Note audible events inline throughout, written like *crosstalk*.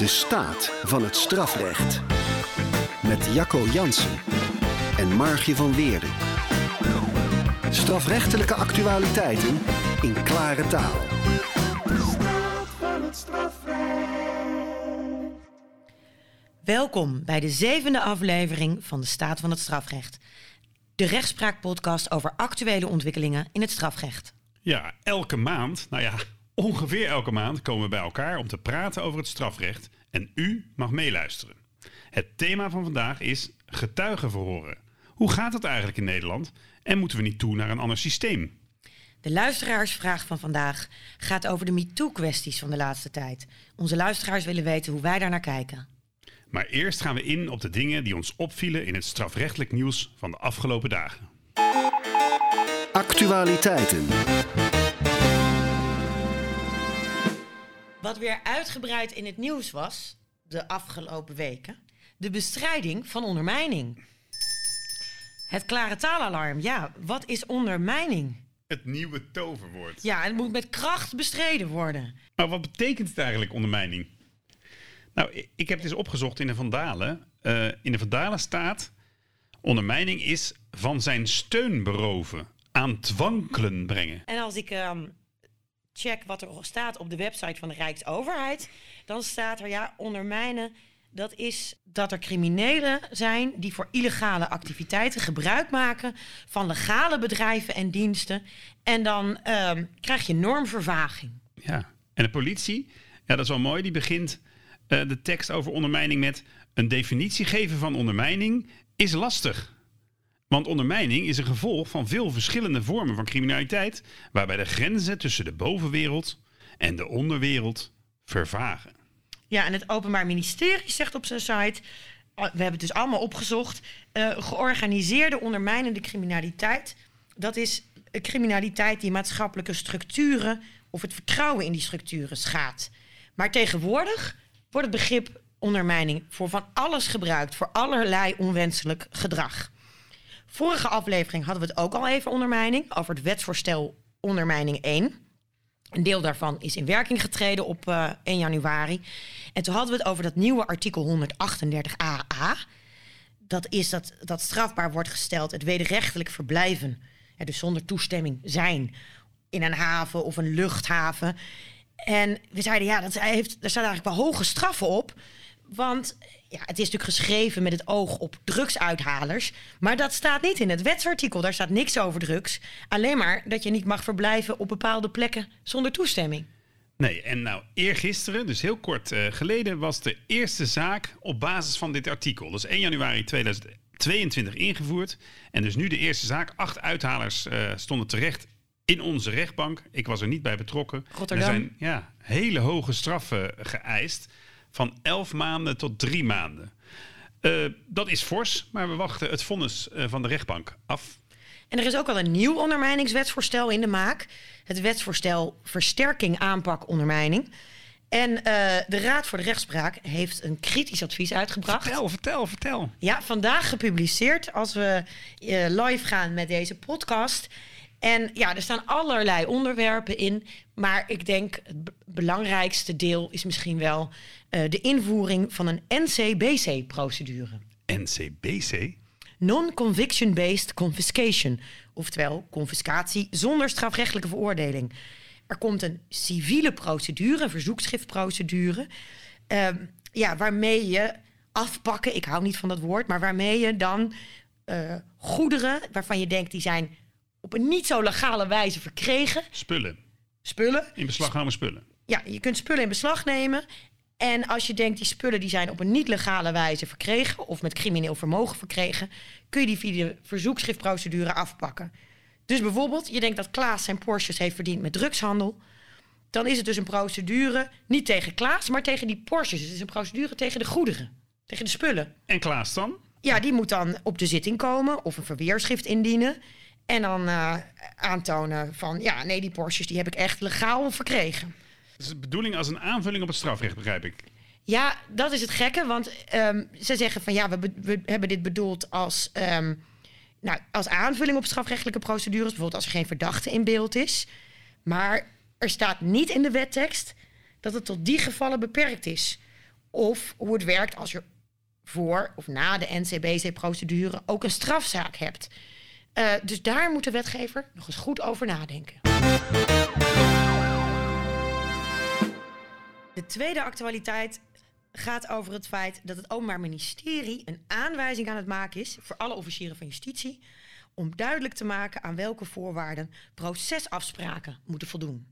De staat van het strafrecht. Met Jacco Jansen en Margje van Weerden. Strafrechtelijke actualiteiten in klare taal. Welkom bij de zevende aflevering van de Staat van het Strafrecht. De rechtspraakpodcast over actuele ontwikkelingen in het strafrecht. Ja, elke maand, nou ja, ongeveer elke maand komen we bij elkaar om te praten over het strafrecht. En u mag meeluisteren. Het thema van vandaag is getuigenverhoren. Hoe gaat het eigenlijk in Nederland? En moeten we niet toe naar een ander systeem? De luisteraarsvraag van vandaag gaat over de MeToo-kwesties van de laatste tijd. Onze luisteraars willen weten hoe wij daar naar kijken. Maar eerst gaan we in op de dingen die ons opvielen in het strafrechtelijk nieuws van de afgelopen dagen. Actualiteiten. Wat weer uitgebreid in het nieuws was de afgelopen weken: de bestrijding van ondermijning. Het klare taalalarm. Ja, wat is ondermijning? Het nieuwe toverwoord. Ja, het moet met kracht bestreden worden. Maar wat betekent het eigenlijk ondermijning? Nou, ik heb het eens opgezocht in de Vandalen. Eh, in de Vandalen staat: ondermijning is van zijn steun beroven, aan twankelen brengen. En als ik ehm, check wat er staat op de website van de Rijksoverheid, dan staat er ja, ondermijnen. Dat is dat er criminelen zijn die voor illegale activiteiten gebruik maken van legale bedrijven en diensten. En dan ehm, krijg je normvervaging. Ja. En de politie, ja, dat is wel mooi, die begint eh, de tekst over ondermijning met: een definitie geven van ondermijning is lastig. Want ondermijning is een gevolg van veel verschillende vormen van criminaliteit, waarbij de grenzen tussen de bovenwereld en de onderwereld vervagen. Ja, en het Openbaar Ministerie zegt op zijn site. uh, We hebben het dus allemaal opgezocht. eh, georganiseerde ondermijnende criminaliteit. Dat is een criminaliteit die maatschappelijke structuren. of het vertrouwen in die structuren schaadt. Maar tegenwoordig wordt het begrip ondermijning voor van alles gebruikt. voor allerlei onwenselijk gedrag. Vorige aflevering hadden we het ook al even ondermijning. over het wetsvoorstel Ondermijning 1. Een deel daarvan is in werking getreden op eh, 1 januari. En toen hadden we het over dat nieuwe artikel 138a. Dat is dat, dat strafbaar wordt gesteld het wederrechtelijk verblijven. Ja, dus zonder toestemming zijn in een haven of een luchthaven. En we zeiden, ja, dat heeft, daar staan eigenlijk wel hoge straffen op. Want ja, het is natuurlijk geschreven met het oog op drugsuithalers. Maar dat staat niet in het wetsartikel. Daar staat niks over drugs. Alleen maar dat je niet mag verblijven op bepaalde plekken zonder toestemming. Nee, en nou, eergisteren, dus heel kort eh, geleden, was de eerste zaak op basis van dit artikel. Is 1 januari 2022 ingevoerd. En dus nu de eerste zaak. Acht uithalers eh, stonden terecht in onze rechtbank. Ik was er niet bij betrokken. Rotterdam. Er zijn ja, hele hoge straffen geëist. Van 11 maanden tot 3 maanden. Eh, dat is fors, maar we wachten het vonnis eh, van de rechtbank af. En er is ook al een nieuw ondermijningswetsvoorstel in de maak. Het wetsvoorstel Versterking aanpak ondermijning. En eh, de Raad voor de Rechtspraak heeft een kritisch advies uitgebracht. Vertel, vertel, vertel. Ja, vandaag gepubliceerd als we live gaan met deze podcast. En ja, er staan allerlei onderwerpen in. Maar ik denk het belangrijkste deel is misschien wel eh, de invoering van een NCBC-procedure. NCBC? Non-conviction-based confiscation. Oftewel confiscatie zonder strafrechtelijke veroordeling. Er komt een civiele procedure, een verzoekschriftprocedure. ehm, ja, waarmee je afpakken, ik hou niet van dat woord, maar waarmee je dan eh, goederen waarvan je denkt die zijn op een niet zo legale wijze verkregen, Spullen. spullen. In beslag genomen spullen. Ja, je kunt spullen in beslag nemen. En als je denkt die spullen die zijn op een niet legale wijze verkregen of met crimineel vermogen verkregen, kun je die via de verzoekschriftprocedure afpakken. Dus bijvoorbeeld, je denkt dat Klaas zijn Porsches heeft verdiend met drugshandel. Dan is het dus een procedure niet tegen Klaas, maar tegen die Porsches. Het is een procedure tegen de goederen, tegen de spullen. En Klaas dan? Ja, die moet dan op de zitting komen of een verweerschrift indienen. En dan eh, aantonen van, ja, nee, die Porsches die heb ik echt legaal verkregen. Dat is de bedoeling als een aanvulling op het strafrecht, begrijp ik. Ja, dat is het gekke, want ehm, ze zeggen van ja, we, we hebben dit bedoeld als, ehm, nou, als aanvulling op strafrechtelijke procedures, bijvoorbeeld als er geen verdachte in beeld is. Maar er staat niet in de wettekst dat het tot die gevallen beperkt is. Of hoe het werkt als je voor of na de NCBC-procedure ook een strafzaak hebt. Uh, dus daar moet de wetgever nog eens goed over nadenken. De tweede actualiteit gaat over het feit dat het Openbaar Ministerie een aanwijzing aan het maken is voor alle officieren van justitie om duidelijk te maken aan welke voorwaarden procesafspraken moeten voldoen.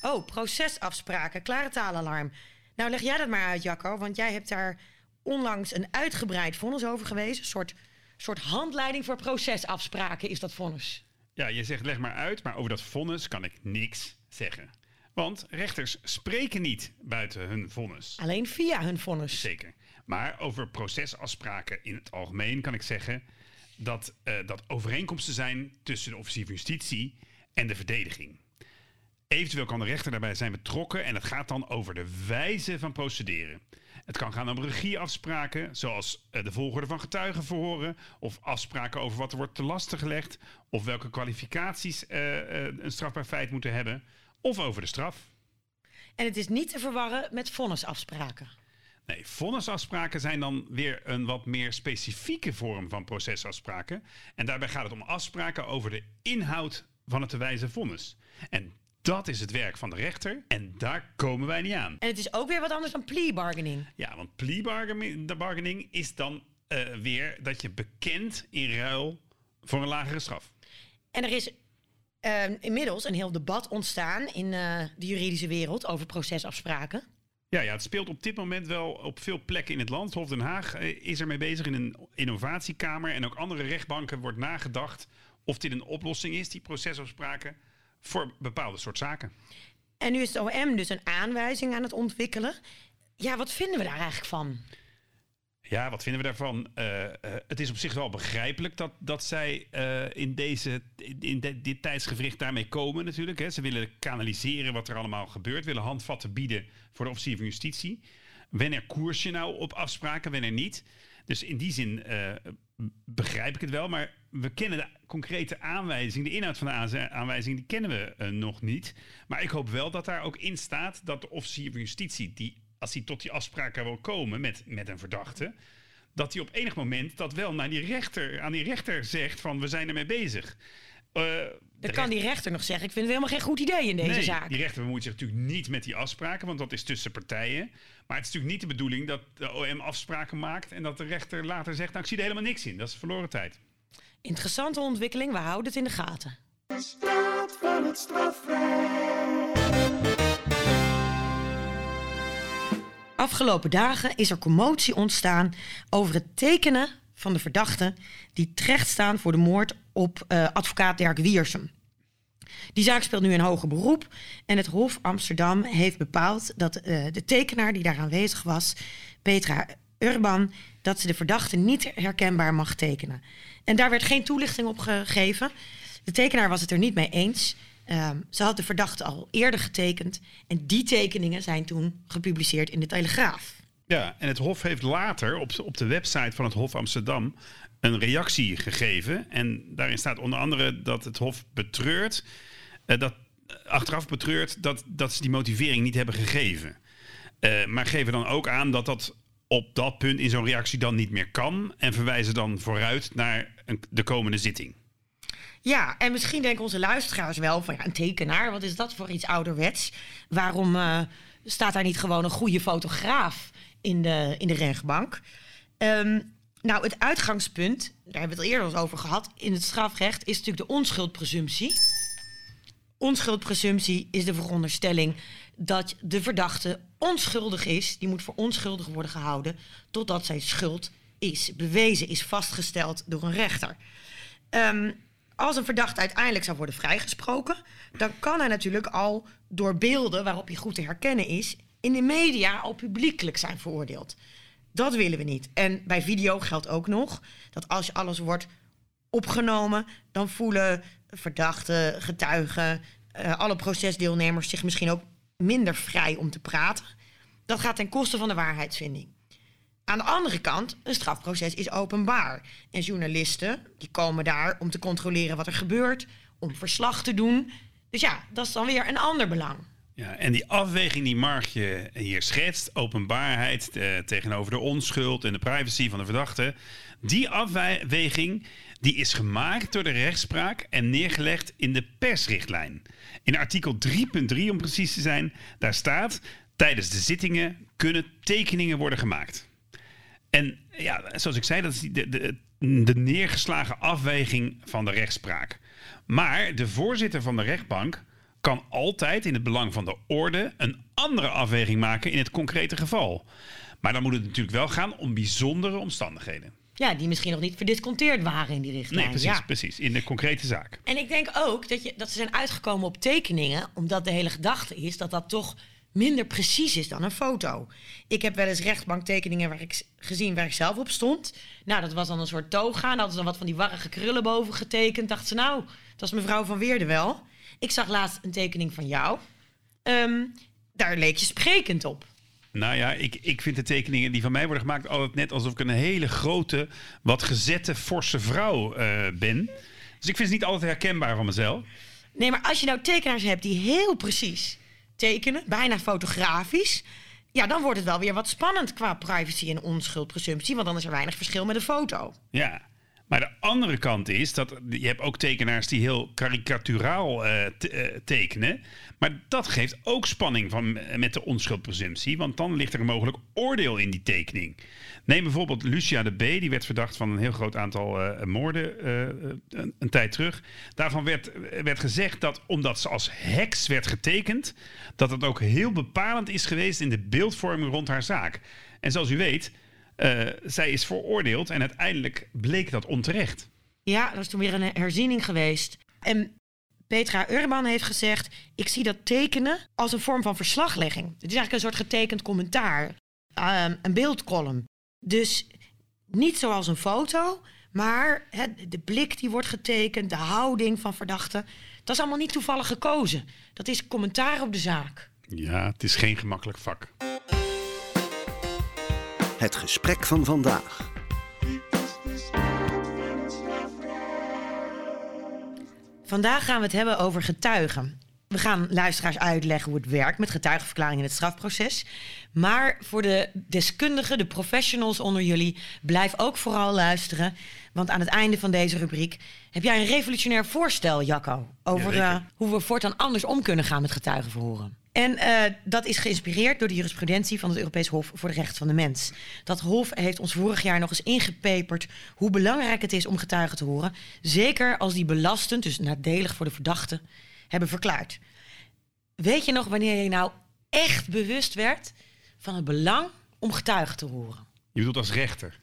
Oh, procesafspraken, klare taalalarm. Nou, leg jij dat maar uit, Jacco, want jij hebt daar onlangs een uitgebreid vonnis over geweest. Een soort, soort handleiding voor procesafspraken is dat vonnis. Ja, je zegt leg maar uit, maar over dat vonnis kan ik niks zeggen. Want rechters spreken niet buiten hun vonnis. Alleen via hun vonnis. Zeker. Maar over procesafspraken in het algemeen kan ik zeggen dat uh, dat overeenkomsten zijn tussen de officier van justitie en de verdediging. Eventueel kan de rechter daarbij zijn betrokken en het gaat dan over de wijze van procederen. Het kan gaan om regieafspraken, zoals eh, de volgorde van getuigen verhoren, of afspraken over wat er wordt te lasten gelegd, of welke kwalificaties uh, een strafbaar feit moeten hebben, of over de straf. En het is niet te verwarren met vonnisafspraken. Nee, vonnisafspraken zijn dan weer een wat meer specifieke vorm van procesafspraken. En daarbij gaat het om afspraken over de inhoud van het te wijzen vonnis. En dat is het werk van de rechter en daar komen wij niet aan. En het is ook weer wat anders dan plea bargaining. Ja, want plea bargaining is dan uh, weer dat je bekent in ruil voor een lagere straf. En er is uh, inmiddels een heel debat ontstaan in uh, de juridische wereld over procesafspraken. Ja, ja, het speelt op dit moment wel op veel plekken in het land. Hof Den Haag is ermee bezig in een innovatiekamer. En ook andere rechtbanken wordt nagedacht of dit een oplossing is, die procesafspraken voor bepaalde soort zaken. En nu is het OM dus een aanwijzing aan het ontwikkelen. Ja, wat vinden we daar eigenlijk van? Ja, wat vinden we daarvan? Uh, uh, het is op zich wel begrijpelijk dat, dat zij uh, in, deze, in de, dit tijdsgevricht daarmee komen natuurlijk. Hè. Ze willen kanaliseren wat er allemaal gebeurt. Willen handvatten bieden voor de officier van justitie. Wanneer koers je nou op afspraken, wanneer niet? Dus in die zin begrijp ik het wel. Maar we kennen de concrete aanwijzing, de inhoud van de aanwijzing, die kennen we uh, nog niet. Maar ik hoop wel dat daar ook in staat dat de officier van justitie, die, als hij tot die afspraken wil komen met, met een verdachte, dat hij op enig moment dat wel naar die rechter, aan die rechter zegt van we zijn ermee bezig. Uh, dan kan die rechter nog zeggen: Ik vind het helemaal geen goed idee in deze nee, zaak. Die rechter bemoeit zich natuurlijk niet met die afspraken, want dat is tussen partijen. Maar het is natuurlijk niet de bedoeling dat de OM afspraken maakt en dat de rechter later zegt: Nou, ik zie er helemaal niks in. Dat is verloren tijd. Interessante ontwikkeling, we houden het in de gaten. De straat van het strafrecht. Afgelopen dagen is er commotie ontstaan over het tekenen van de verdachten die terecht staan voor de moord op uh, advocaat Dirk Wiersum. Die zaak speelt nu in hoger beroep en het Hof Amsterdam heeft bepaald dat uh, de tekenaar die daar aanwezig was, Petra Urban, dat ze de verdachte niet herkenbaar mag tekenen. En daar werd geen toelichting op gegeven. De tekenaar was het er niet mee eens. Um, ze had de verdachte al eerder getekend en die tekeningen zijn toen gepubliceerd in de Telegraaf. Ja, en het Hof heeft later op, op de website van het Hof Amsterdam een reactie gegeven. En daarin staat onder andere dat het Hof betreurt, uh, dat, achteraf betreurt dat, dat ze die motivering niet hebben gegeven. Uh, maar geven dan ook aan dat dat op dat punt in zo'n reactie dan niet meer kan. En verwijzen dan vooruit naar een, de komende zitting. Ja, en misschien denken onze luisteraars wel van ja, een tekenaar, wat is dat voor iets ouderwets? Waarom staat daar niet gewoon een goede fotograaf in de, in de rechtbank? Um, nou, het uitgangspunt, daar hebben we het eerder al over gehad, in het strafrecht is natuurlijk de onschuldpresumptie. Onschuldpresumptie is de veronderstelling dat de verdachte onschuldig is. Die moet voor onschuldig worden gehouden totdat zijn schuld is bewezen, is vastgesteld door een rechter. Um, als een verdachte uiteindelijk zou worden vrijgesproken, dan kan hij natuurlijk al door beelden waarop hij goed te herkennen is, in de media al publiekelijk zijn veroordeeld. Dat willen we niet. En bij video geldt ook nog dat als alles wordt opgenomen, dan voelen verdachten, getuigen, uh, alle procesdeelnemers zich misschien ook minder vrij om te praten. Dat gaat ten koste van de waarheidsvinding. Aan de andere kant, een strafproces is openbaar. En journalisten die komen daar om te controleren wat er gebeurt, om verslag te doen. Dus ja, dat is dan weer een ander belang. Ja, en die afweging die Margje hier schetst, openbaarheid eh, tegenover de onschuld en de privacy van de verdachte, die afweging die is gemaakt door de rechtspraak en neergelegd in de persrichtlijn. In artikel 3.3 om precies te zijn, daar staat: tijdens de zittingen kunnen tekeningen worden gemaakt. En ja, zoals ik zei, dat is de neergeslagen afweging van de rechtspraak. Maar de voorzitter van de rechtbank kan altijd in het belang van de orde een andere afweging maken in het concrete geval. Maar dan moet het natuurlijk wel gaan om bijzondere omstandigheden. Ja, die misschien nog niet verdisconteerd waren in die richtlijn. Nee, precies, ja. precies. In de concrete zaak. En ik denk ook dat, je, dat ze zijn uitgekomen op tekeningen, omdat de hele gedachte is dat dat toch minder precies is dan een foto. Ik heb wel eens rechtbanktekeningen waar ik gezien waar ik zelf op stond. Nou, dat was dan een soort toga. En hadden ze dan wat van die warrige krullen boven getekend. Dacht ze, nou, dat is mevrouw van Weerde wel. Ik zag laatst een tekening van jou. Ehm, daar leek je sprekend op. Nou ja, ik, ik vind de tekeningen die van mij worden gemaakt altijd net alsof ik een hele grote, wat gezette, forse vrouw eh, ben. Dus ik vind het niet altijd herkenbaar van mezelf. Nee, maar als je nou tekenaars hebt die heel precies tekenen, bijna fotografisch. Ja, dan wordt het wel weer wat spannend qua privacy en onschuldpresumptie. Want dan is er weinig verschil met een foto. Ja. Maar de andere kant is dat je hebt ook tekenaars die heel karikaturaal eh, eh, tekenen. Maar dat geeft ook spanning van, met de onschuldpresumptie. Want dan ligt er mogelijk oordeel in die tekening. Neem bijvoorbeeld Lucia de B. Die werd verdacht van een heel groot aantal eh, moorden eh, een, een tijd terug. Daarvan werd, werd gezegd dat omdat ze als heks werd getekend... dat het ook heel bepalend is geweest in de beeldvorming rond haar zaak. En zoals u weet... eh, zij is veroordeeld en uiteindelijk bleek dat onterecht. Ja, er is toen weer een herziening geweest. En Petra Urban heeft gezegd: Ik zie dat tekenen als een vorm van verslaglegging. Het is eigenlijk een soort getekend commentaar, ehm, een beeldcolumn. Dus niet zoals een foto, maar de blik die wordt getekend, de houding van verdachten. Dat is allemaal niet toevallig gekozen. Dat is commentaar op de zaak. Ja, het is geen gemakkelijk vak. Het gesprek van vandaag. Vandaag gaan we het hebben over getuigen. We gaan luisteraars uitleggen hoe het werkt met getuigenverklaring in het strafproces. Maar voor de deskundigen, de professionals onder jullie, blijf ook vooral luisteren. Want aan het einde van deze rubriek heb jij een revolutionair voorstel, Jacco. Over eh, hoe we voortaan anders om kunnen gaan met getuigenverhoren. En eh, dat is geïnspireerd door de jurisprudentie van het Europees Hof voor de Rechten van de Mens. Dat Hof heeft ons vorig jaar nog eens ingepeperd hoe belangrijk het is om getuigen te horen. Zeker als die belastend, dus nadelig voor de verdachte, hebben verklaard. Weet je nog wanneer je nou echt bewust werd van het belang om getuigen te horen? Je bedoelt als rechter?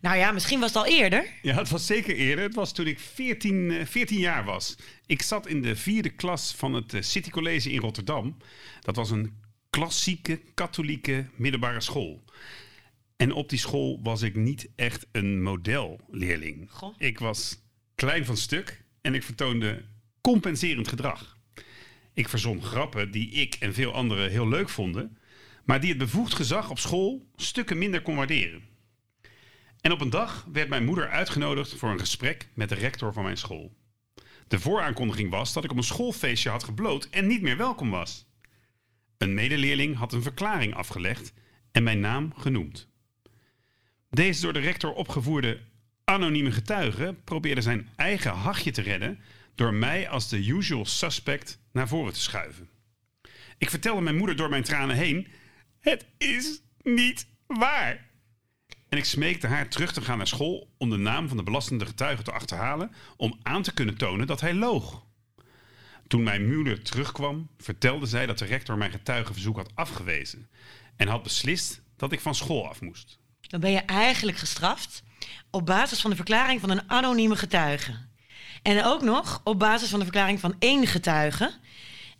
Nou ja, misschien was het al eerder. Ja, het was zeker eerder. Het was toen ik 14, eh, 14 jaar was. Ik zat in de vierde klas van het eh, City College in Rotterdam. Dat was een klassieke katholieke middelbare school. En op die school was ik niet echt een modelleerling. Goh. Ik was klein van stuk en ik vertoonde compenserend gedrag. Ik verzon grappen die ik en veel anderen heel leuk vonden, maar die het bevoegd gezag op school stukken minder kon waarderen. En op een dag werd mijn moeder uitgenodigd voor een gesprek met de rector van mijn school. De vooraankondiging was dat ik op een schoolfeestje had gebloot en niet meer welkom was. Een medeleerling had een verklaring afgelegd en mijn naam genoemd. Deze door de rector opgevoerde anonieme getuige probeerde zijn eigen hachje te redden door mij als de usual suspect naar voren te schuiven. Ik vertelde mijn moeder door mijn tranen heen: Het is niet waar. En ik smeekte haar terug te gaan naar school om de naam van de belastende getuige te achterhalen om aan te kunnen tonen dat hij loog. Toen mijn moeder terugkwam, vertelde zij dat de rector mijn getuigenverzoek had afgewezen en had beslist dat ik van school af moest. Dan ben je eigenlijk gestraft op basis van de verklaring van een anonieme getuige. En ook nog op basis van de verklaring van één getuige.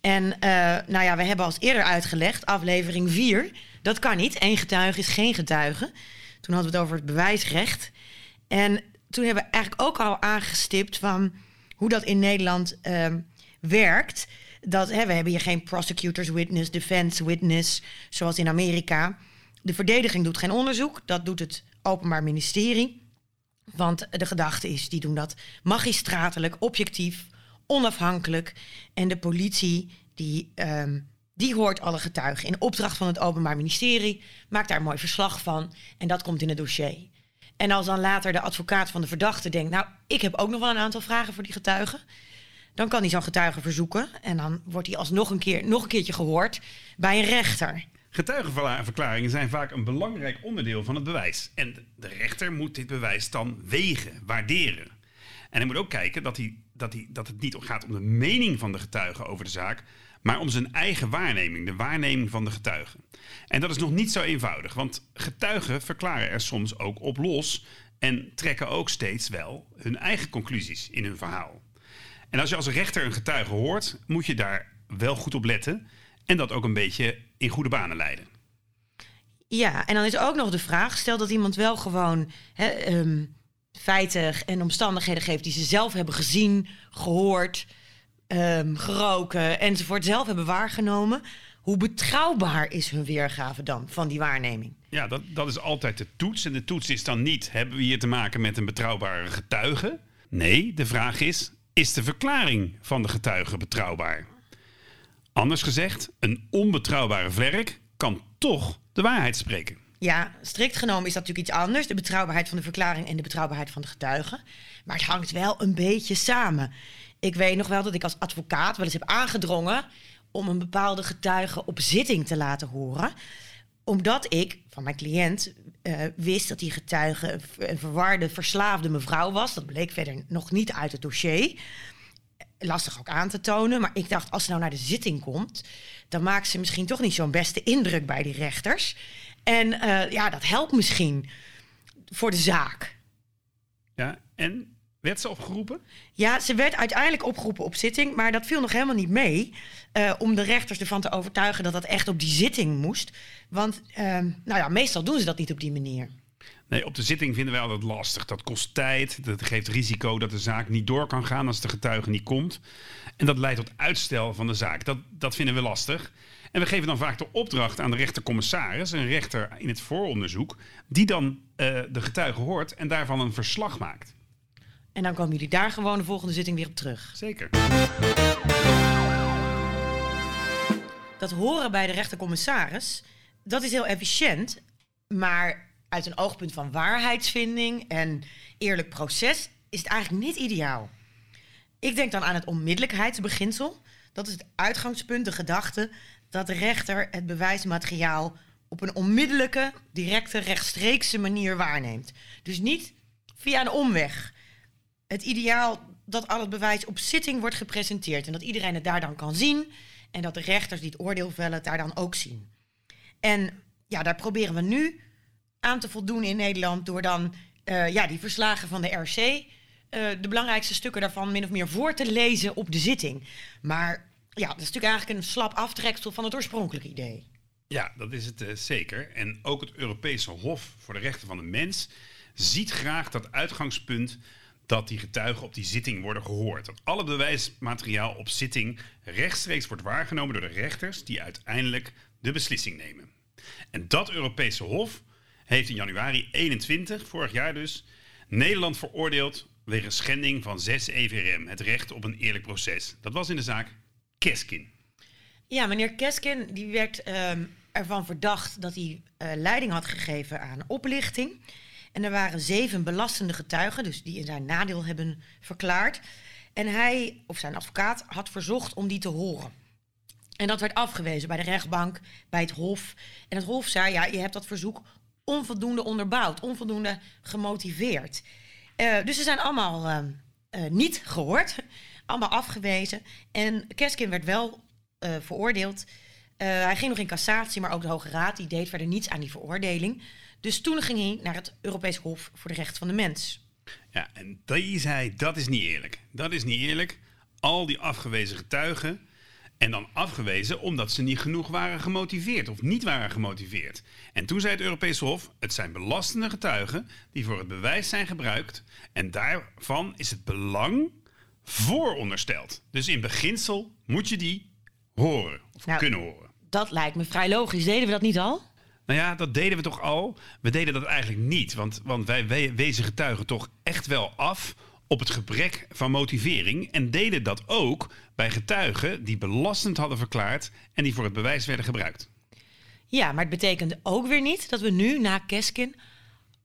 En eh, nou ja, we hebben als eerder uitgelegd, aflevering 4, dat kan niet. Eén getuige is geen getuige. Toen hadden we het over het bewijsrecht. En toen hebben we eigenlijk ook al aangestipt van hoe dat in Nederland ehm, werkt. Dat, hè, we hebben hier geen prosecutors witness, defense witness, zoals in Amerika. De verdediging doet geen onderzoek, dat doet het Openbaar Ministerie. Want de gedachte is, die doen dat magistratelijk, objectief, onafhankelijk. En de politie, die, ehm, Die hoort alle getuigen in opdracht van het Openbaar Ministerie, maakt daar een mooi verslag van en dat komt in het dossier. En als dan later de advocaat van de verdachte denkt, nou, ik heb ook nog wel een aantal vragen voor die getuigen, dan kan hij zo'n getuige verzoeken en dan wordt hij alsnog een keer, nog een keertje gehoord bij een rechter. Getuigenverklaringen zijn vaak een belangrijk onderdeel van het bewijs. En de rechter moet dit bewijs dan wegen, waarderen. En hij moet ook kijken dat, hij, dat, hij, dat het niet gaat om de mening van de getuige over de zaak, maar om zijn eigen waarneming, de waarneming van de getuige. En dat is nog niet zo eenvoudig, want getuigen verklaren er soms ook op los en trekken ook steeds wel hun eigen conclusies in hun verhaal. En als je als rechter een getuige hoort, moet je daar wel goed op letten en dat ook een beetje in goede banen leiden. Ja, en dan is ook nog de vraag: stel dat iemand wel gewoon ehm, feiten en omstandigheden geeft die ze zelf hebben gezien, gehoord, ehm, geroken enzovoort, zelf hebben waargenomen. Hoe betrouwbaar is hun weergave dan van die waarneming? Ja, dat, dat is altijd de toets. En de toets is dan niet: hebben we hier te maken met een betrouwbare getuige? Nee, de vraag is: is de verklaring van de getuige betrouwbaar? Anders gezegd, een onbetrouwbare vlerk kan toch de waarheid spreken. Ja, strikt genomen is dat natuurlijk iets anders. De betrouwbaarheid van de verklaring en de betrouwbaarheid van de getuigen. Maar het hangt wel een beetje samen. Ik weet nog wel dat ik als advocaat wel eens heb aangedrongen om een bepaalde getuige op zitting te laten horen. Omdat ik van mijn cliënt eh, wist dat die getuige een verwarde, verslaafde mevrouw was. Dat bleek verder nog niet uit het dossier lastig ook aan te tonen. Maar ik dacht, als ze nou naar de zitting komt, dan maakt ze misschien toch niet zo'n beste indruk bij die rechters. En eh, ja, dat helpt misschien voor de zaak. Ja, en werd ze opgeroepen? Ja, ze werd uiteindelijk opgeroepen op zitting, maar dat viel nog helemaal niet mee. eh, om de rechters ervan te overtuigen dat dat echt op die zitting moest. Want ehm, nou ja, meestal doen ze dat niet op die manier. Nee, op de zitting vinden wij altijd lastig. Dat kost tijd, dat geeft risico dat de zaak niet door kan gaan als de getuige niet komt. En dat leidt tot uitstel van de zaak. Dat, dat vinden we lastig. En we geven dan vaak de opdracht aan de rechtercommissaris, een rechter in het vooronderzoek, die dan eh, de getuige hoort en daarvan een verslag maakt. En dan komen jullie daar gewoon de volgende zitting weer op terug. Zeker. dat horen bij de rechtercommissaris, dat is heel efficiënt. Maar uit een oogpunt van waarheidsvinding en eerlijk proces is het eigenlijk niet ideaal. Ik denk dan aan het onmiddellijkheidsbeginsel. Dat is het uitgangspunt, de gedachte dat de rechter het bewijsmateriaal op een onmiddellijke, directe, rechtstreekse manier waarneemt. Dus niet via een omweg. Het ideaal dat al het bewijs op zitting wordt gepresenteerd en dat iedereen het daar dan kan zien en dat de rechters die het oordeel vellen daar dan ook zien. En ja, daar proberen we nu aan te voldoen in Nederland door dan eh, ja, die verslagen van de RC, eh, de belangrijkste stukken daarvan min of meer voor te lezen op de zitting. Maar ja, dat is natuurlijk eigenlijk een slap aftreksel van het oorspronkelijke idee. Ja, dat is het eh, zeker. En ook het Europese Hof voor de Rechten van de Mens ziet graag dat uitgangspunt dat die getuigen op die zitting worden gehoord. Dat alle bewijsmateriaal op zitting rechtstreeks wordt waargenomen door de rechters die uiteindelijk de beslissing nemen. En dat Europese Hof heeft in januari 21, vorig jaar dus, Nederland veroordeeld wegens schending van 6 EVRM, het recht op een eerlijk proces. Dat was in de zaak Keskin. Ja, meneer Keskin die werd ehm, ervan verdacht dat hij eh, leiding had gegeven aan oplichting. En er waren zeven belastende getuigen, dus die in zijn nadeel hebben verklaard. En hij, of zijn advocaat, had verzocht om die te horen. En dat werd afgewezen bij de rechtbank, bij het Hof. En het Hof zei: ja, je hebt dat verzoek onvoldoende onderbouwd, onvoldoende gemotiveerd. Eh, dus ze zijn allemaal eh, eh, niet gehoord, *laughs* allemaal afgewezen. En Keskin werd wel eh, veroordeeld. Hij ging nog in cassatie, maar ook de Hoge Raad die deed verder niets aan die veroordeling. Dus toen ging hij naar het Europees Hof voor de Rechten van de Mens. Ja, en die zei, dat is niet eerlijk. Dat is niet eerlijk. Al die afgewezen getuigen. En dan afgewezen omdat ze niet genoeg waren gemotiveerd of niet waren gemotiveerd. En toen zei het Europese Hof, het zijn belastende getuigen die voor het bewijs zijn gebruikt. En daarvan is het belang voorondersteld. Dus in beginsel moet je die horen of Nou, kunnen horen. Dat lijkt me vrij logisch. Deden we dat niet al? Nou ja, dat deden we toch al. We deden dat eigenlijk niet. Want, want wij we- wezen getuigen toch echt wel af op het gebrek van motivering en deden dat ook bij getuigen die belastend hadden verklaard en die voor het bewijs werden gebruikt. Ja, maar het betekent ook weer niet dat we nu na Keskin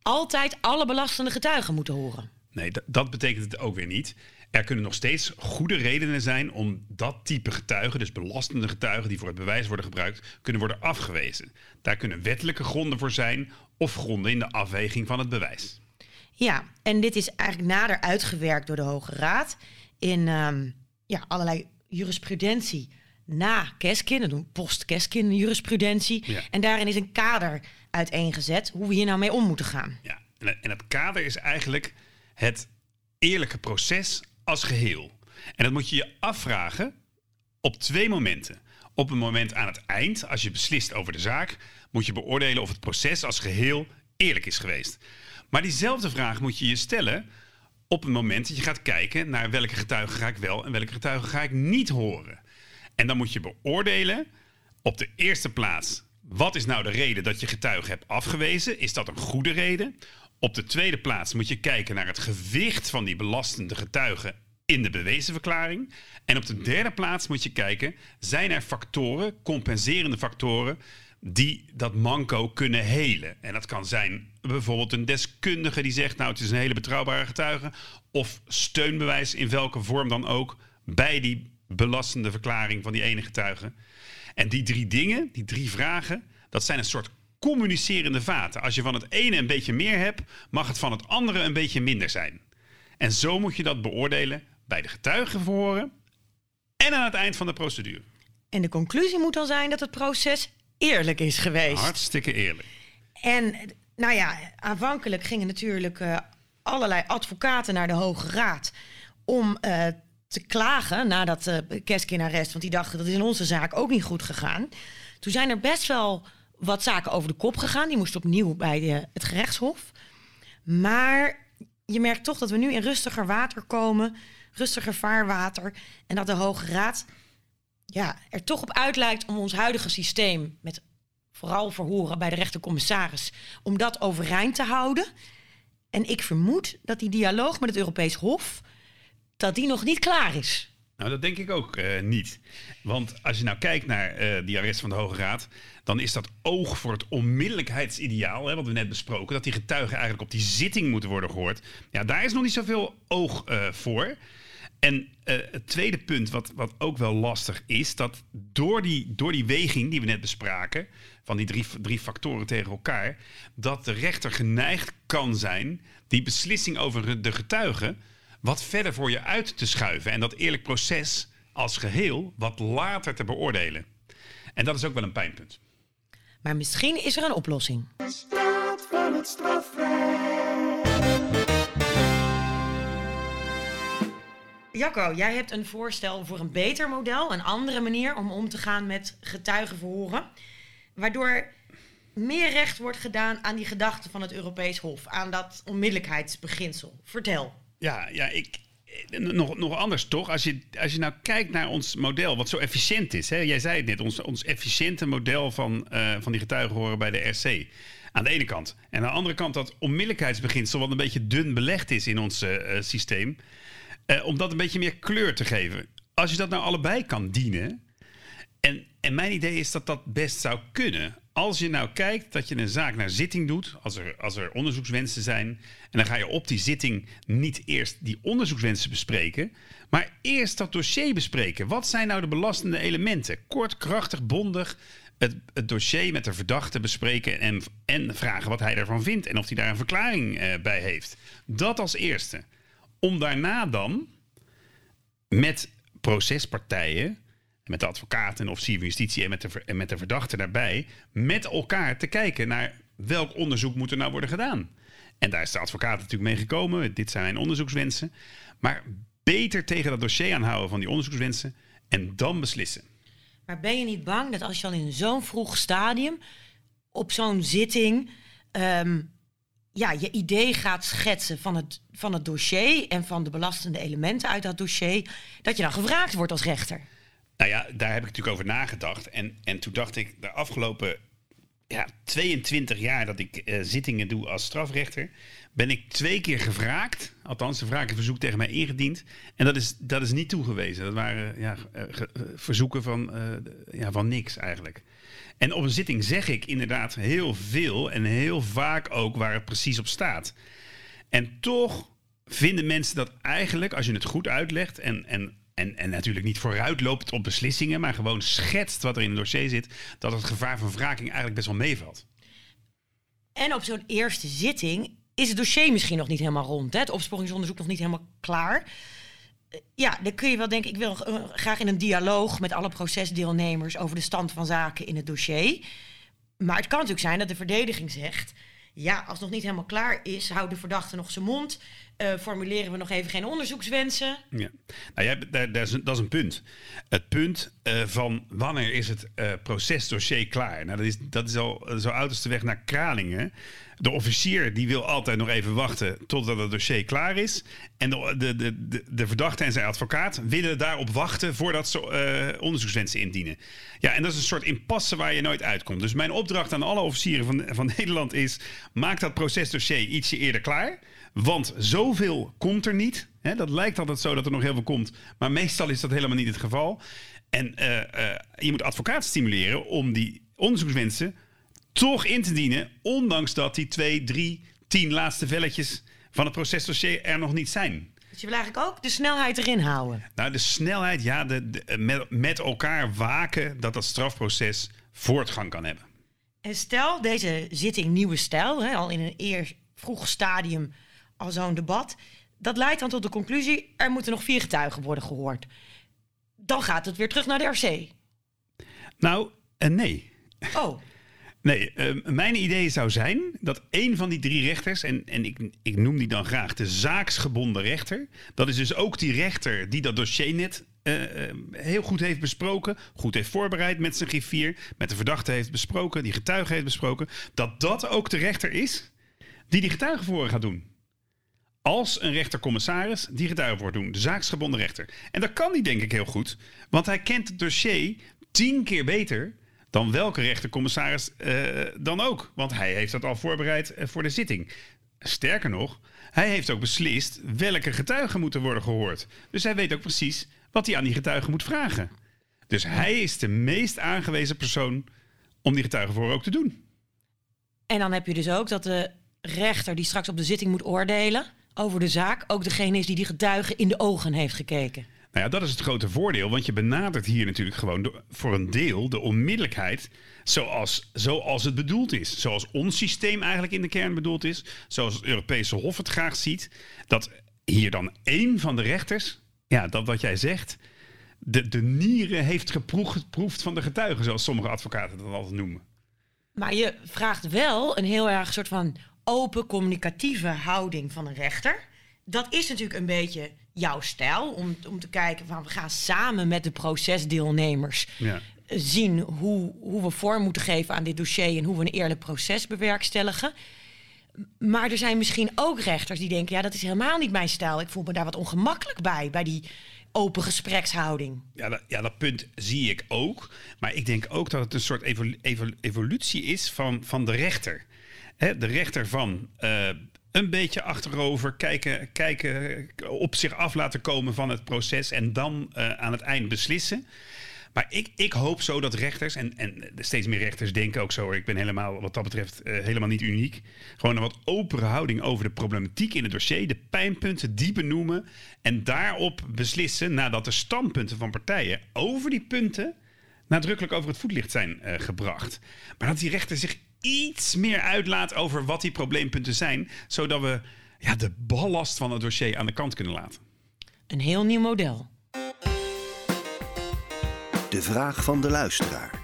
altijd alle belastende getuigen moeten horen. Nee, dat, dat betekent het ook weer niet. Er kunnen nog steeds goede redenen zijn om dat type getuigen, dus belastende getuigen die voor het bewijs worden gebruikt, kunnen worden afgewezen. Daar kunnen wettelijke gronden voor zijn of gronden in de afweging van het bewijs. Ja, en dit is eigenlijk nader uitgewerkt door de Hoge Raad in ehm, ja, allerlei jurisprudentie na Keskin, dat doen post-Keskin jurisprudentie. Ja. En daarin is een kader uiteengezet hoe we hier nou mee om moeten gaan. Ja, en en het kader is eigenlijk het eerlijke proces als geheel. En dat moet je je afvragen op twee momenten. Op een moment aan het eind, als je beslist over de zaak, moet je beoordelen of het proces als geheel eerlijk is geweest. Maar diezelfde vraag moet je je stellen op het moment dat je gaat kijken naar welke getuigen ga ik wel en welke getuigen ga ik niet horen. En dan moet je beoordelen op de eerste plaats, wat is nou de reden dat je getuige hebt afgewezen? Is dat een goede reden? Op de tweede plaats moet je kijken naar het gewicht van die belastende getuigen in de bewezen verklaring. En op de derde plaats moet je kijken, zijn er factoren, compenserende factoren, die dat manco kunnen helen. En dat kan zijn bijvoorbeeld een deskundige die zegt, nou het is een hele betrouwbare getuige. Of steunbewijs in welke vorm dan ook bij die belastende verklaring van die ene getuige. En die drie dingen, die drie vragen, dat zijn een soort communicerende vaten. Als je van het ene een beetje meer hebt, mag het van het andere een beetje minder zijn. En zo moet je dat beoordelen bij de getuigenverhoren en aan het eind van de procedure. En de conclusie moet dan zijn dat het proces eerlijk is geweest. Hartstikke eerlijk. En nou ja, aanvankelijk gingen natuurlijk eh, allerlei advocaten naar de Hoge Raad om eh, te klagen na dat uh, Keskin-arrest. Want die dachten dat is in onze zaak ook niet goed gegaan. Toen zijn er best wel wat zaken over de kop gegaan. Die moesten opnieuw bij de, het gerechtshof. Maar je merkt toch dat we nu in rustiger water komen, rustiger vaarwater. En dat de Hoge Raad ja, er toch op uit lijkt om ons huidige systeem met vooral verhoren bij de rechtercommissaris, om dat overeind te houden. En ik vermoed dat die dialoog met het Europees Hof, dat die nog niet klaar is. Nou, dat denk ik ook eh, niet. Want als je nou kijkt naar eh, die arrest van de Hoge Raad, dan is dat oog voor het onmiddellijkheidsideaal, hè, wat we net besproken, dat die getuigen eigenlijk op die zitting moeten worden gehoord. Ja, daar is nog niet zoveel oog eh, voor. En het tweede punt, wat, wat ook wel lastig is, dat door die, door die weging die we net bespraken, van die drie, drie factoren tegen elkaar, dat de rechter geneigd kan zijn die beslissing over de getuigen wat verder voor je uit te schuiven. En dat eerlijk proces als geheel wat later te beoordelen. En dat is ook wel een pijnpunt. Maar misschien is er een oplossing. De straat van het strafrecht. Jacco, jij hebt een voorstel voor een beter model, een andere manier om om te gaan met getuigenverhoren. Waardoor meer recht wordt gedaan aan die gedachte van het Europees Hof, aan dat onmiddellijkheidsbeginsel. Vertel. Ja, ja ik, eh, nog, nog anders toch? Als je, als je nou kijkt naar ons model, wat zo efficiënt is. Hè? Jij zei het net, ons, ons efficiënte model van, eh, van die getuigenhoren bij de RC. Aan de ene kant. En aan de andere kant dat onmiddellijkheidsbeginsel, wat een beetje dun belegd is in ons eh, systeem. om dat een beetje meer kleur te geven. Als je dat nou allebei kan dienen. En, en mijn idee is dat dat best zou kunnen. Als je nou kijkt dat je een zaak naar zitting doet, als er, als er onderzoekswensen zijn, en dan ga je op die zitting niet eerst die onderzoekswensen bespreken, maar eerst dat dossier bespreken. Wat zijn nou de belastende elementen? Kort, krachtig, bondig. Het, het dossier met de verdachte bespreken en, en vragen wat hij daarvan vindt en of hij daar een verklaring eh, bij heeft. Dat als eerste. Om daarna dan met procespartijen, met de advocaat en officier van justitie en met, de, met de verdachte daarbij, met elkaar te kijken naar welk onderzoek moet er nou worden gedaan. En daar is de advocaat natuurlijk mee gekomen. Dit zijn mijn onderzoekswensen. Maar beter tegen dat dossier aanhouden van die onderzoekswensen en dan beslissen. Maar ben je niet bang dat als je al in zo'n vroeg stadium op zo'n zitting ehm, ja, je idee gaat schetsen van het, van het dossier en van de belastende elementen uit dat dossier, dat je dan gevraagd wordt als rechter? Nou ja, daar heb ik natuurlijk over nagedacht. En, en toen dacht ik, de afgelopen ja, 22 jaar dat ik eh, zittingen doe als strafrechter, ben ik twee keer gevraagd. Althans, de vraag een verzoek tegen mij ingediend. En dat is, dat is niet toegewezen. Dat waren ja, eh, eh, verzoeken van, ja, van niks eigenlijk. En op een zitting zeg ik inderdaad heel veel en heel vaak ook waar het precies op staat. En toch vinden mensen dat eigenlijk, als je het goed uitlegt en, en, en, en natuurlijk niet vooruit loopt op beslissingen, maar gewoon schetst wat er in het dossier zit, dat het gevaar van wraking eigenlijk best wel meevalt. En op zo'n eerste zitting is het dossier misschien nog niet helemaal rond. Hè? Het opsporingsonderzoek nog niet helemaal klaar. Eh, Ja, dan kun je wel denken, ik wil eh, graag in een dialoog met alle procesdeelnemers over de stand van zaken in het dossier. Maar het kan natuurlijk zijn dat de verdediging zegt, ja, als het nog niet helemaal klaar is, houdt de verdachte nog zijn mond. Eh, formuleren we nog even geen onderzoekswensen. Ja. Nou, daar is een, dat is een punt. Het punt eh, van wanneer is het eh, procesdossier klaar? Nou, dat is, dat is al zo uiterste weg naar Kralingen. De officier die wil altijd nog even wachten totdat het dossier klaar is. En de, de, de, de, verdachte en zijn advocaat willen daarop wachten voordat ze onderzoekswensen indienen. Ja, en dat is een soort impasse waar je nooit uitkomt. Dus mijn opdracht aan alle officieren van, van *laughs* Nederland is: maak dat procesdossier ietsje eerder klaar. Want zoveel komt er niet. Dat lijkt altijd zo dat er nog heel veel komt. Maar meestal is dat helemaal niet het geval. En eh, eh, je moet advocaten stimuleren om die onderzoekswensen toch in te dienen. Ondanks dat die twee, drie, tien laatste velletjes van het procesdossier er nog niet zijn. Dus je wil eigenlijk ook de snelheid erin houden. Nou, de snelheid, ja, de, de- met, met elkaar waken dat dat strafproces voortgang kan hebben. En stel, deze zitting nieuwe stijl, hè, al in een eer vroeg stadium al zo'n debat. Dat leidt dan tot de conclusie, er moeten nog vier getuigen worden gehoord. Dan gaat het weer terug naar de RC. Nou, eh, nee. Oh, *laughs* Nee, eh, mijn idee zou zijn dat een van die drie rechters, en, en ik, ik noem die dan graag de zaaksgebonden rechter. Dat is dus ook die rechter die dat dossier net eh, eh, heel goed heeft besproken, goed heeft voorbereid met zijn griffier, met de verdachte heeft besproken, die getuige heeft besproken. Dat dat ook de rechter is die die getuigenvoren gaat doen. Als een rechtercommissaris die getuige wordt doen. De zaaksgebonden rechter. En dat kan hij denk ik heel goed. Want hij kent het dossier tien keer beter dan welke rechtercommissaris eh, dan ook. Want hij heeft dat al voorbereid eh, voor de zitting. Sterker nog, hij heeft ook beslist welke getuigen moeten worden gehoord. Dus hij weet ook precies wat hij aan die getuigen moet vragen. Dus hij is de meest aangewezen persoon om die getuigenvoor ook te doen. en dan heb je dus ook dat de rechter die straks op de zitting moet oordelen over de zaak... ook degene is die die getuige in de ogen heeft gekeken. Nou ja, dat is het grote voordeel, want je benadert hier natuurlijk gewoon voor een deel de onmiddellijkheid zoals, zoals het bedoeld is. Zoals ons systeem eigenlijk in de kern bedoeld is. Zoals het Europese Hof het graag ziet. Dat hier dan één van de rechters, ja, dat wat jij zegt, de, de nieren heeft geproefd van de getuigen, zoals sommige advocaten dat altijd noemen. Maar je vraagt wel een heel erg soort van open communicatieve houding van een rechter. Dat is natuurlijk een beetje jouw stijl. Om, om te kijken van we gaan samen met de procesdeelnemers Ja. zien hoe, hoe we vorm moeten geven aan dit dossier en hoe we een eerlijk proces bewerkstelligen. Maar er zijn misschien ook rechters die denken: ja, dat is helemaal niet mijn stijl. Ik voel me daar wat ongemakkelijk bij, bij die open gesprekshouding. Ja dat, ja, dat punt zie ik ook. Maar ik denk ook dat het een soort evolu- evolu- evolutie is van, van de rechter. De rechter van eh, een beetje achterover, kijken, kijken, op zich af laten komen van het proces en dan eh, aan het eind beslissen. Maar ik, ik hoop zo dat rechters, en, en steeds meer rechters denken ook zo, ik ben helemaal wat dat betreft eh, helemaal niet uniek. Gewoon een wat opere houding over de problematiek in het dossier, de pijnpunten die benoemen en daarop beslissen nadat de standpunten van partijen over die punten nadrukkelijk over het voetlicht zijn gebracht. Maar dat die rechter zich iets meer uitlaat over wat die probleempunten zijn, zodat we ja, de ballast van het dossier aan de kant kunnen laten. Een heel nieuw model. De vraag van de luisteraar.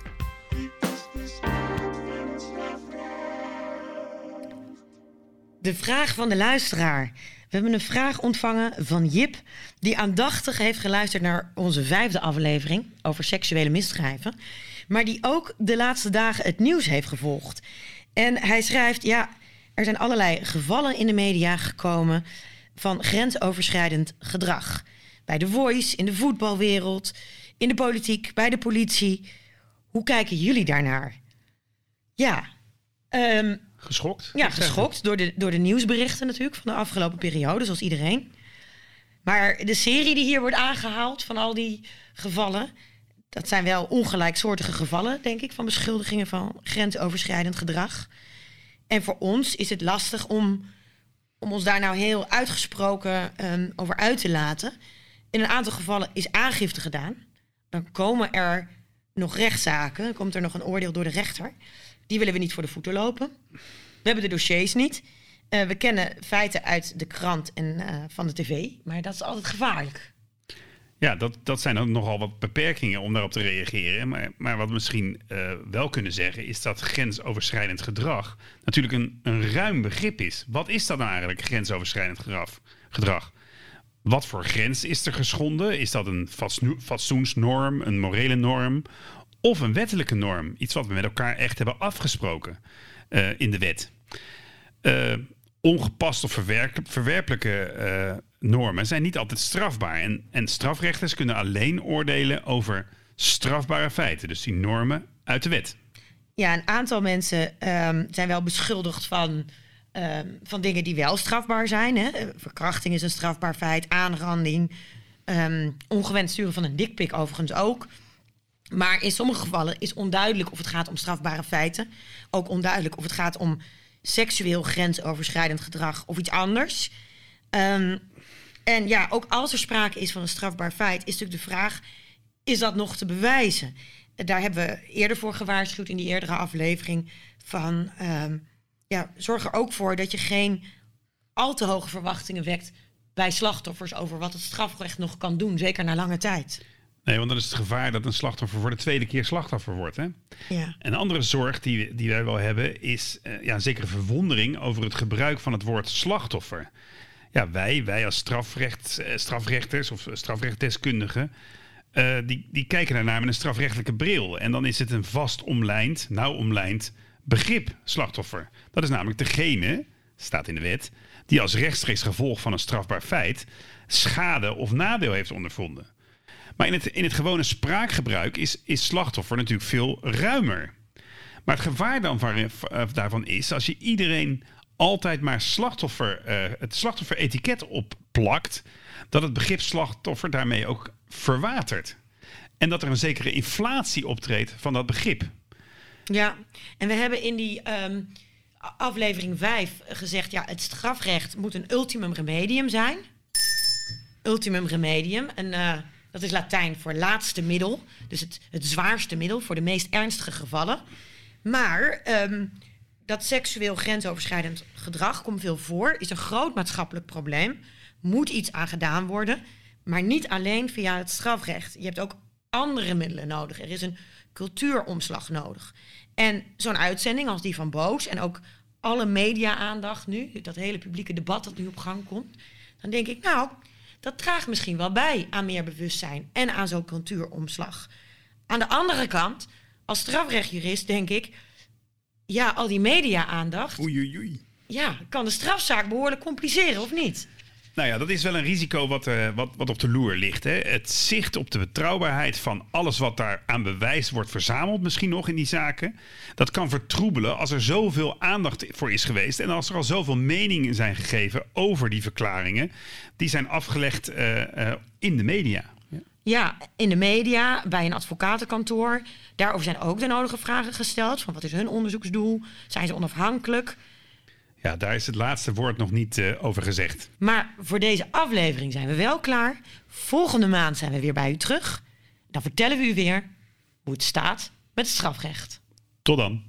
De vraag van de luisteraar. We hebben een vraag ontvangen van Jip, die aandachtig heeft geluisterd naar onze vijfde aflevering over seksuele misdrijven, maar die ook de laatste dagen het nieuws heeft gevolgd. En hij schrijft: Ja, er zijn allerlei gevallen in de media gekomen van grensoverschrijdend gedrag. Bij The Voice, in de voetbalwereld, in de politiek, bij de politie. Hoe kijken jullie daarnaar? Ja, ehm, Geschokt? ja geschokt door de, door de nieuwsberichten natuurlijk van de afgelopen periode, zoals iedereen. Maar de serie die hier wordt aangehaald van al die gevallen, dat zijn wel ongelijksoortige gevallen, denk ik, van beschuldigingen van grensoverschrijdend gedrag. En voor ons is het lastig om, om ons daar nou heel uitgesproken ehm, over uit te laten. In een aantal gevallen is aangifte gedaan. Dan komen er nog rechtszaken, dan komt er nog een oordeel door de rechter. Die willen we niet voor de voeten lopen. We hebben de dossiers niet. Eh, we kennen feiten uit de krant en eh, van de tv, maar dat is altijd gevaarlijk. Ja, dat, dat zijn dan nogal wat beperkingen om daarop te reageren. Maar, maar wat we misschien eh, wel kunnen zeggen, is dat grensoverschrijdend gedrag natuurlijk een, een ruim begrip is. Wat is dat nou eigenlijk, grensoverschrijdend gedrag? gedrag? Wat voor grens is er geschonden? Is dat een fatsoen- fatsoensnorm, een morele norm of een wettelijke norm? Iets wat we met elkaar echt hebben afgesproken eh, in de wet. Eh, ongepast of verwerpelijke normen zijn niet altijd strafbaar. En, en strafrechters kunnen alleen oordelen over strafbare feiten. Dus die normen uit de wet. Ja, een aantal mensen ehm, zijn wel beschuldigd van, ehm, van dingen die wel strafbaar zijn. Hè? Verkrachting is een strafbaar feit, aanranding, ehm, ongewenst sturen van een dikpik overigens ook. Maar in sommige gevallen is onduidelijk of het gaat om strafbare feiten. Ook onduidelijk of het gaat om seksueel grensoverschrijdend gedrag of iets anders. En ja, ook als er sprake is van een strafbaar feit, is natuurlijk de vraag: is dat nog te bewijzen? Daar hebben we eerder voor gewaarschuwd in die eerdere aflevering. Van ehm, ja, zorg er ook voor dat je geen al te hoge verwachtingen wekt bij slachtoffers over wat het strafrecht nog kan doen, zeker na lange tijd. Nee, want dan is het gevaar dat een slachtoffer voor de tweede keer slachtoffer wordt. Hè? Ja. Een andere zorg die, die wij wel hebben is eh, ja, een zekere verwondering over het gebruik van het woord slachtoffer. Ja, wij, wij als strafrecht, eh, strafrechters of strafrechtdeskundigen, eh, die, die kijken daarnaar met een strafrechtelijke bril. En dan is het een vast omlijnd, nauw omlijnd begrip slachtoffer. Dat is namelijk degene, staat in de wet, die als rechtstreeks gevolg van een strafbaar feit schade of nadeel heeft ondervonden. Maar in het, in het gewone spraakgebruik is, is slachtoffer natuurlijk veel ruimer. Maar het gevaar dan van, eh, daarvan is als je iedereen altijd maar slachtoffer, eh, het slachtoffer-etiket opplakt, dat het begrip slachtoffer daarmee ook verwatert. En dat er een zekere inflatie optreedt van dat begrip. Ja, en we hebben in die ehm, aflevering 5 gezegd: ja, het strafrecht moet een ultimum remedium zijn. Ultimum remedium. En eh, dat is Latijn voor laatste middel. Dus het, het zwaarste middel voor de meest ernstige gevallen. Maar ehm, dat seksueel grensoverschrijdend gedrag komt veel voor, is een groot maatschappelijk probleem. Moet iets aan gedaan worden, maar niet alleen via het strafrecht. Je hebt ook andere middelen nodig. Er is een cultuuromslag nodig. En zo'n uitzending als die van Boos en ook alle media-aandacht nu, dat hele publieke debat dat nu op gang komt, dan denk ik, nou, dat draagt misschien wel bij aan meer bewustzijn en aan zo'n cultuuromslag. Aan de andere kant, als strafrechtjurist denk ik, ja, al die media-aandacht, Oei, oei, oei. ja, kan de strafzaak behoorlijk compliceren, of niet? Nou ja, dat is wel een risico wat, eh, wat, wat op de loer ligt. Hè. Het zicht op de betrouwbaarheid van alles wat daar aan bewijs wordt verzameld, misschien nog in die zaken. Dat kan vertroebelen als er zoveel aandacht voor is geweest. En als er al zoveel meningen zijn gegeven over die verklaringen. Die zijn afgelegd eh, eh, in de media. Ja. In de media, bij een advocatenkantoor. Daarover zijn ook de nodige vragen gesteld. Van wat is hun onderzoeksdoel? Zijn ze onafhankelijk? ja, daar is het laatste woord nog niet eh, over gezegd. Maar voor deze aflevering zijn we wel klaar. Volgende maand zijn we weer bij u terug. Dan vertellen we u weer hoe het staat met het strafrecht. Tot dan.